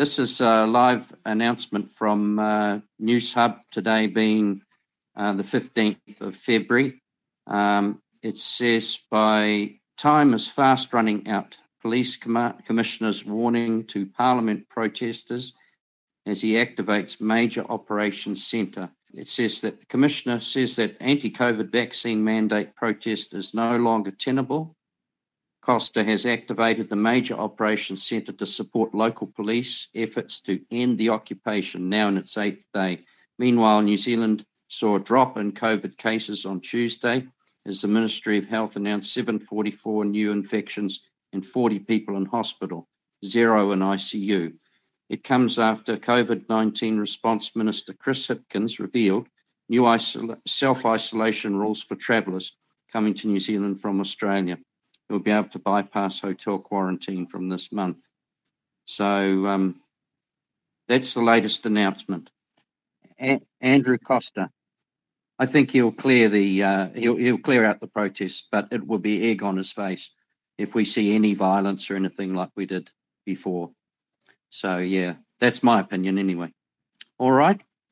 This is a live announcement from uh, Newshub today, being uh, the 15th of February. Um, it says, by time is fast running out. Police com- commissioners warning to Parliament protesters as he activates major operations centre. It says that the commissioner says that anti COVID vaccine mandate protest is no longer tenable Coster has activated the Major Operations Centre to support local police efforts to end the occupation, now in its eighth day. Meanwhile, New Zealand saw a drop in COVID cases on Tuesday as the Ministry of Health announced 744 new infections and 40 people in hospital, zero in ICU. It comes after COVID 19 response minister Chris Hipkins revealed new self isolation rules for travellers coming to New Zealand from Australia who'll be able to bypass hotel quarantine from this month. So um, that's the latest announcement. A- Andrew Coster, I think he'll clear the uh, he'll he'll clear out the protests, but it will be egg on his face if we see any violence or anything like we did before. So yeah, that's my opinion anyway. All right.